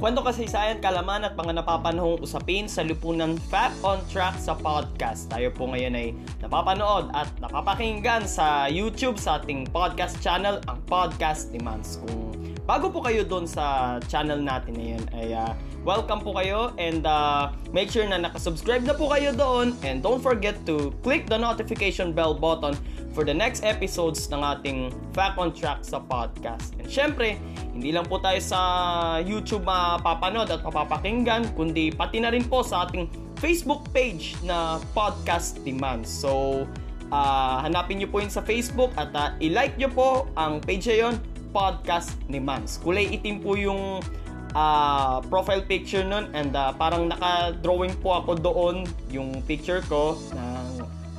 Kwento kasaysayan, kalaman at mga napapanahong usapin sa lipunan Fact on Track sa podcast. Tayo po ngayon ay napapanood at napapakinggan sa YouTube sa ating podcast channel, ang Podcast Demands. Kung bago po kayo doon sa channel natin ngayon ay uh, welcome po kayo and uh, make sure na nakasubscribe na po kayo doon and don't forget to click the notification bell button for the next episodes ng ating Fact on Track sa podcast. And syempre, hindi lang po tayo sa YouTube mapapanood at mapapakinggan, kundi pati na rin po sa ating Facebook page na Podcast Demands. So, uh, hanapin nyo po yun sa Facebook at uh, i-like nyo po ang page na yun, Podcast Demands. Kulay itim po yung uh, profile picture nun and uh, parang naka-drawing po ako doon yung picture ko ng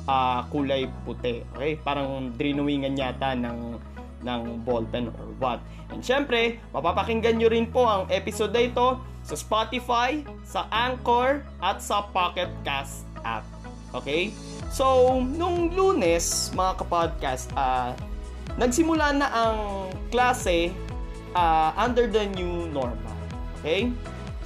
uh, kulay puti. Okay? Parang drinawingan yata ng ng ballpen or what. And syempre, mapapakinggan nyo rin po ang episode na ito sa Spotify, sa Anchor, at sa Pocket Cast app. Okay? So, nung lunes, mga kapodcast, uh, nagsimula na ang klase uh, under the new normal. Okay?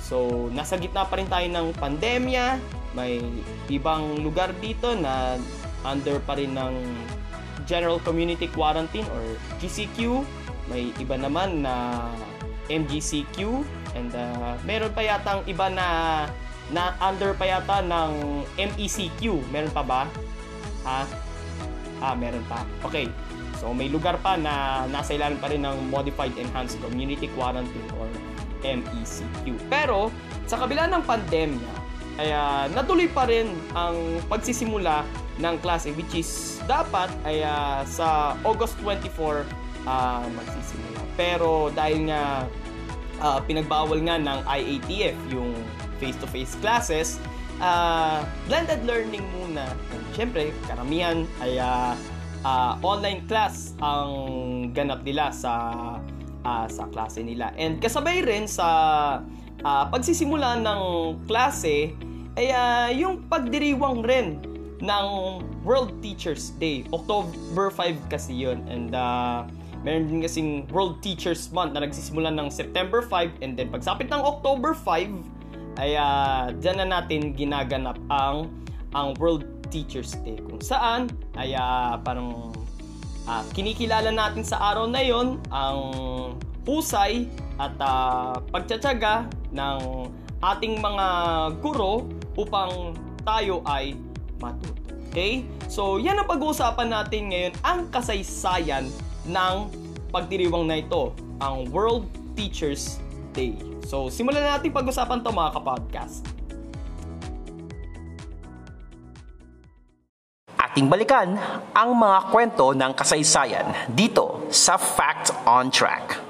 So, nasa gitna pa rin tayo ng pandemya, may ibang lugar dito na under pa rin ng General Community Quarantine or GCQ. May iba naman na MGCQ and uh, meron pa yata ang iba na na under pa yata ng MECQ. Meron pa ba? Ha? Ah, meron pa. Okay. So may lugar pa na nasa ilalim pa rin ng Modified Enhanced Community Quarantine or MECQ. Pero sa kabila ng pandemya, ay uh, natuloy pa rin ang pagsisimula ng klase which is dapat ay uh, sa August 24 uh, magsisimula. Pero dahil nga uh, pinagbawal nga ng IATF yung face-to-face classes, uh, blended learning muna. And syempre, karamihan ay uh, uh, online class ang ganap nila sa uh, sa klase nila. And kasabay rin sa uh, pagsisimula ng klase ay uh, yung pagdiriwang rin ng World Teachers Day. October 5 kasi yun. And uh, meron din kasing World Teachers Month na nagsisimula ng September 5 and then pagsapit ng October 5 ay uh, dyan na natin ginaganap ang ang World Teachers Day kung saan ay uh, parang uh, kinikilala natin sa araw na yon ang husay at uh, pagtsatsaga ng ating mga guro upang tayo ay matuto. Okay? So, yan ang pag-uusapan natin ngayon, ang kasaysayan ng pagdiriwang na ito, ang World Teachers Day. So, simulan na natin pag-usapan to mga kapodcast. Ating balikan ang mga kwento ng kasaysayan dito sa Fact on Track.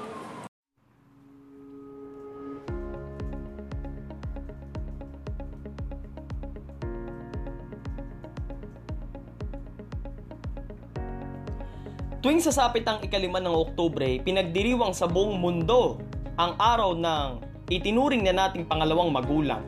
Tuwing sasapit ang ikalima ng Oktubre, pinagdiriwang sa buong mundo ang araw ng itinuring na nating pangalawang magulang,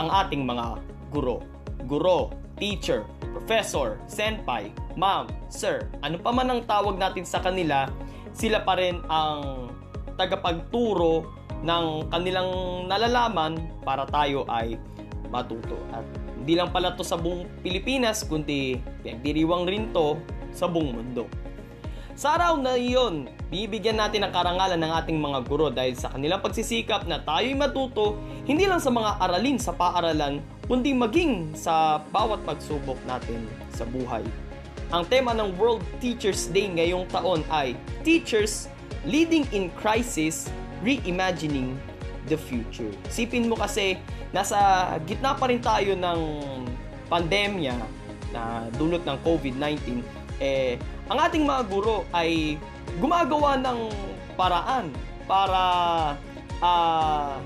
ang ating mga guro. Guro, teacher, professor, senpai, ma'am, sir, ano pa man ang tawag natin sa kanila, sila pa rin ang tagapagturo ng kanilang nalalaman para tayo ay matuto. At hindi lang pala to sa buong Pilipinas, kundi pinagdiriwang rin to sa buong mundo. Sa araw na iyon, bibigyan natin ng karangalan ng ating mga guro dahil sa kanilang pagsisikap na tayo'y matuto hindi lang sa mga aralin sa paaralan, kundi maging sa bawat pagsubok natin sa buhay. Ang tema ng World Teachers Day ngayong taon ay Teachers Leading in Crisis, Reimagining the Future. Sipin mo kasi, nasa gitna pa rin tayo ng pandemya na dulot ng COVID-19, eh, ang ating mga guro ay gumagawa ng paraan para uh,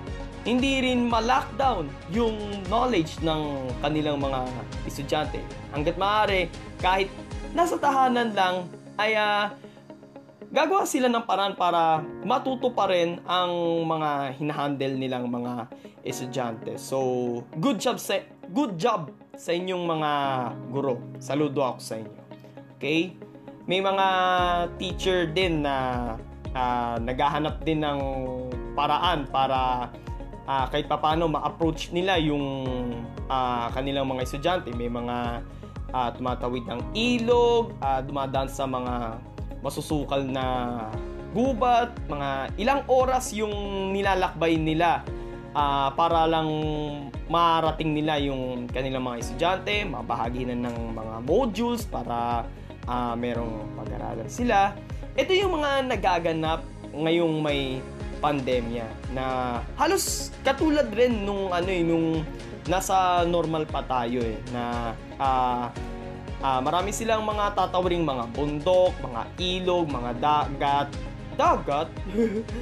hindi rin ma-lockdown yung knowledge ng kanilang mga estudyante. Hanggat maaari, kahit nasa tahanan lang, ay uh, gagawa sila ng paraan para matuto pa rin ang mga hinahandle nilang mga estudyante. So, good job sa good job sa inyong mga guro. Saludo ako sa inyo. Okay? May mga teacher din na uh, naghahanap din ng paraan para uh, kahit papano ma-approach nila yung uh, kanilang mga estudyante. May mga uh, tumatawid ng ilog, uh, dumadaan sa mga masusukal na gubat, mga ilang oras yung nilalakbay nila uh, para lang marating nila yung kanilang mga estudyante, mabahagi na ng mga modules para uh, merong pag-aralan sila. Ito yung mga nagaganap ngayong may pandemya na halos katulad rin nung ano eh, nung nasa normal pa tayo eh na uh, uh, marami silang mga tatawaring mga bundok, mga ilog, mga dagat, dagat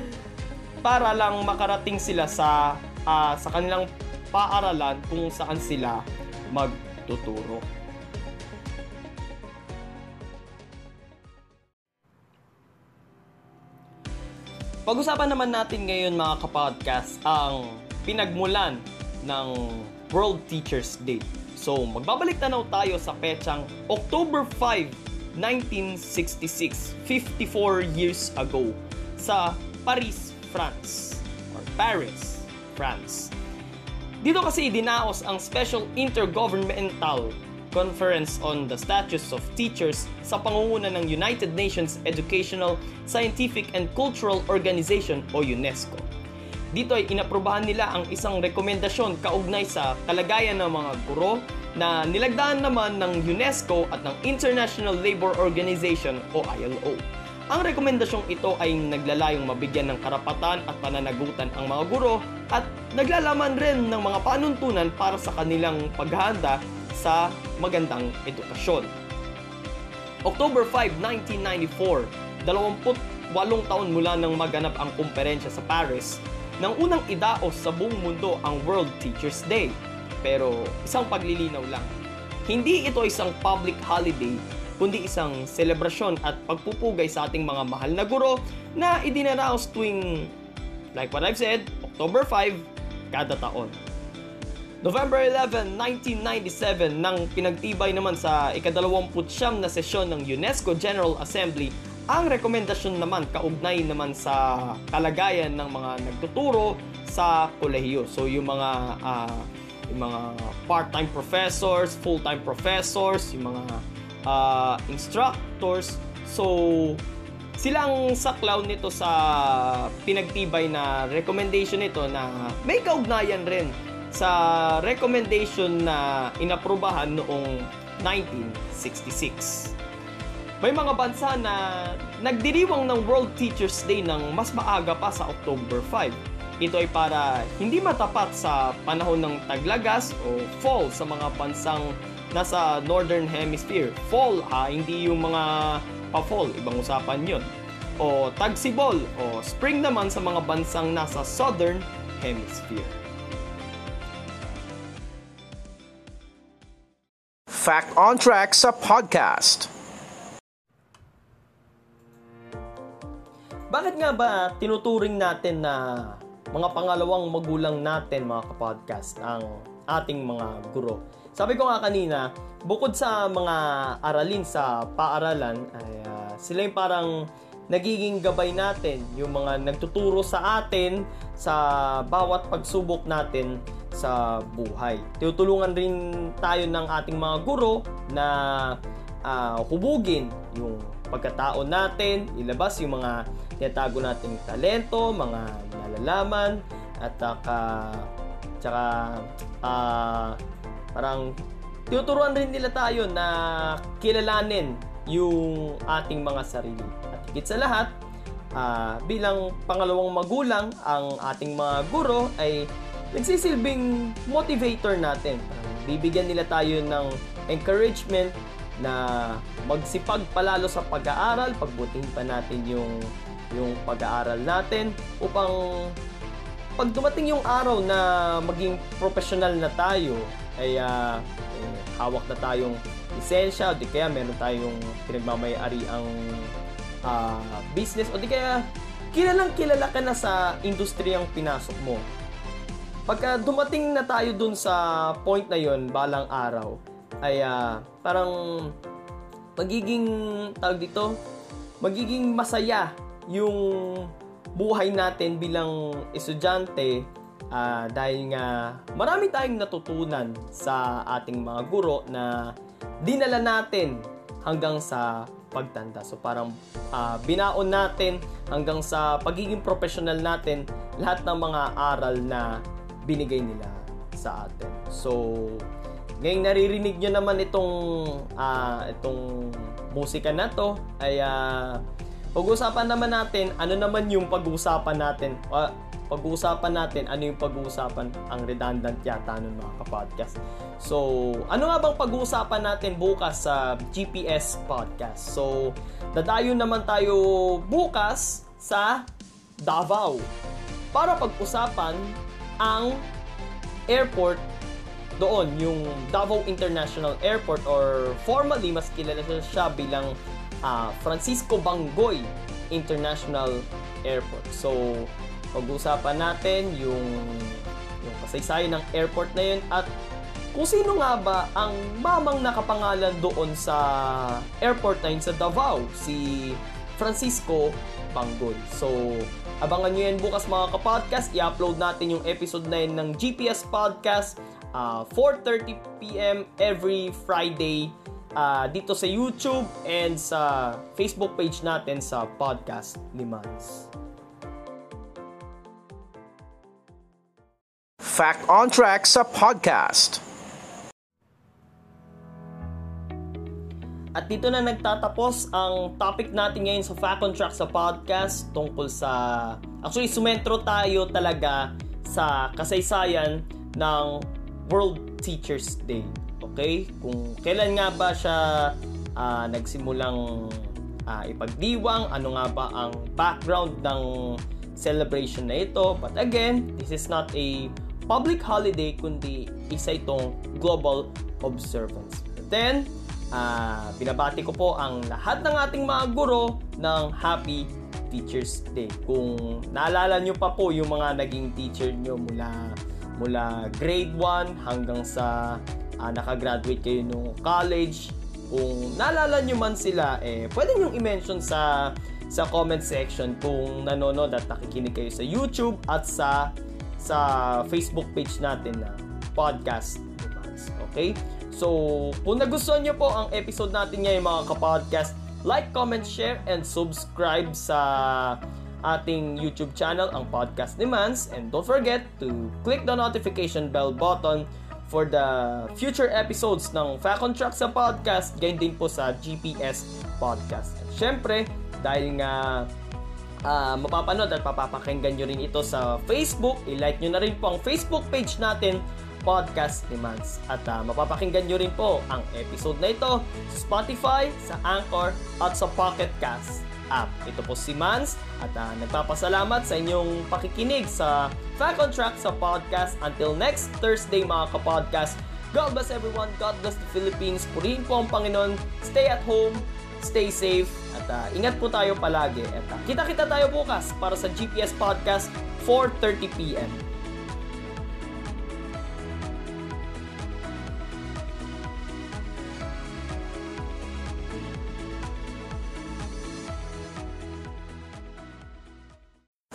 para lang makarating sila sa uh, sa kanilang paaralan kung saan sila magtuturo. Pag-usapan naman natin ngayon mga kapodcast ang pinagmulan ng World Teachers Day. So, magbabalik tanaw tayo sa petsang October 5, 1966, 54 years ago, sa Paris, France. Or Paris, France. Dito kasi dinaos ang Special Intergovernmental Conference on the Status of Teachers sa pangunguna ng United Nations Educational, Scientific and Cultural Organization o UNESCO. Dito ay inaprubahan nila ang isang rekomendasyon kaugnay sa kalagayan ng mga guro na nilagdaan naman ng UNESCO at ng International Labor Organization o ILO. Ang rekomendasyong ito ay naglalayong mabigyan ng karapatan at pananagutan ang mga guro at naglalaman rin ng mga panuntunan para sa kanilang paghahanda sa magandang edukasyon. October 5, 1994, 28 taon mula nang maganap ang kumperensya sa Paris, nang unang idaos sa buong mundo ang World Teachers Day. Pero isang paglilinaw lang, hindi ito isang public holiday kundi isang selebrasyon at pagpupugay sa ating mga mahal na guro na idinaraos tuwing, like what I've said, October 5 kada taon. November 11, 1997 nang pinagtibay naman sa ikadalawamput siyam na sesyon ng UNESCO General Assembly ang rekomendasyon naman kaugnay naman sa kalagayan ng mga nagtuturo sa kolehiyo. So yung mga uh, yung mga part-time professors, full-time professors, yung mga uh, instructors. So silang saklaw nito sa pinagtibay na recommendation nito na may kaugnayan rin sa recommendation na inaprubahan noong 1966. May mga bansa na nagdiriwang ng World Teachers Day ng mas maaga pa sa October 5. Ito ay para hindi matapat sa panahon ng taglagas o fall sa mga bansang nasa Northern Hemisphere. Fall ha, hindi yung mga pa-fall, ibang usapan yon. O tagsibol o spring naman sa mga bansang nasa Southern Hemisphere. Fact on Track sa podcast. Bakit nga ba tinuturing natin na mga pangalawang magulang natin mga kapodcast ang ating mga guro? Sabi ko nga kanina, bukod sa mga aralin sa paaralan, ay uh, sila yung parang nagiging gabay natin, yung mga nagtuturo sa atin sa bawat pagsubok natin sa buhay. Tutulungan rin tayo ng ating mga guro na uh, hubugin yung pagkatao natin, ilabas yung mga tinatago nating talento, mga nalalaman, at uh, tsaka uh, parang tuturuan rin nila tayo na kilalanin yung ating mga sarili. At higit sa lahat, uh, bilang pangalawang magulang, ang ating mga guro ay nagsisilbing motivator natin. Bibigyan nila tayo ng encouragement na magsipag palalo sa pag-aaral, pagbutihin pa natin yung yung pag-aaral natin upang pag dumating yung araw na maging professional na tayo, ay uh, hawak na tayong lisensya o di kaya meron tayong pinagmamayari ang uh, business o di kaya kilalang kilala ka na sa industriyang pinasok mo. Pagka dumating na tayo dun sa point na yon balang araw, ay uh, parang magiging tawag dito, magiging masaya yung buhay natin bilang estudyante uh, dahil nga marami tayong natutunan sa ating mga guro na dinala natin hanggang sa pagtanda. So parang uh, binaon natin hanggang sa pagiging professional natin lahat ng mga aral na binigay nila sa atin. So ngayong naririnig nyo naman itong uh, itong musika na to ay uh, pag-usapan naman natin ano naman yung pag-uusapan natin uh, pag-uusapan natin ano yung pag-uusapan ang redundant yata nun mga kapodcast. So, ano nga bang pag-uusapan natin bukas sa GPS podcast? So, dadayo naman tayo bukas sa Davao para pag-usapan ang airport doon, yung Davao International Airport or formally mas kilala siya bilang uh, Francisco Bangoy International Airport. So, pag-usapan natin yung yung kasaysayan ng airport na yun at kung sino nga ba ang mamang nakapangalan doon sa airport na yun sa Davao, si Francisco Banggol. So, abangan nyo yan bukas mga kapodcast. I-upload natin yung episode na yun ng GPS Podcast uh, 4.30pm every Friday uh, dito sa YouTube and sa Facebook page natin sa Podcast ni Mans. Fact on Track sa podcast. At dito na nagtatapos ang topic natin ngayon sa Fact on Track sa podcast tungkol sa... Actually, sumentro tayo talaga sa kasaysayan ng World Teachers Day. Okay? Kung kailan nga ba siya uh, nagsimulang uh, ipagdiwang, ano nga ba ang background ng celebration na ito. But again, this is not a public holiday kundi isa itong global observance. But then, uh, binabati ko po ang lahat ng ating mga guro ng Happy Teachers Day. Kung naalala nyo pa po yung mga naging teacher nyo mula mula grade 1 hanggang sa uh, nakagraduate kayo nung college, kung naalala nyo man sila, eh, pwede nyo i-mention sa sa comment section kung nanonood at nakikinig kayo sa YouTube at sa sa Facebook page natin na podcast. Okay? So, kung nagustuhan nyo po ang episode natin ngayon mga kapodcast, like, comment, share, and subscribe sa ating YouTube channel, ang Podcast Demands. And don't forget to click the notification bell button for the future episodes ng Fact on Track sa podcast, ganyan din po sa GPS Podcast. At syempre, dahil nga uh, mapapanood at papapakinggan nyo rin ito sa Facebook. I-like nyo na rin po ang Facebook page natin, Podcast Demands. At uh, mapapakinggan nyo rin po ang episode na ito sa Spotify, sa Anchor, at sa Pocket Cast app. Ito po si Mans at uh, nagpapasalamat sa inyong pakikinig sa Fact on Track sa podcast. Until next Thursday mga kapodcast, God bless everyone, God bless the Philippines, purihin po ang Panginoon, stay at home, stay safe, at uh, ingat po tayo palagi. At uh, kita-kita tayo bukas para sa GPS Podcast 4.30pm.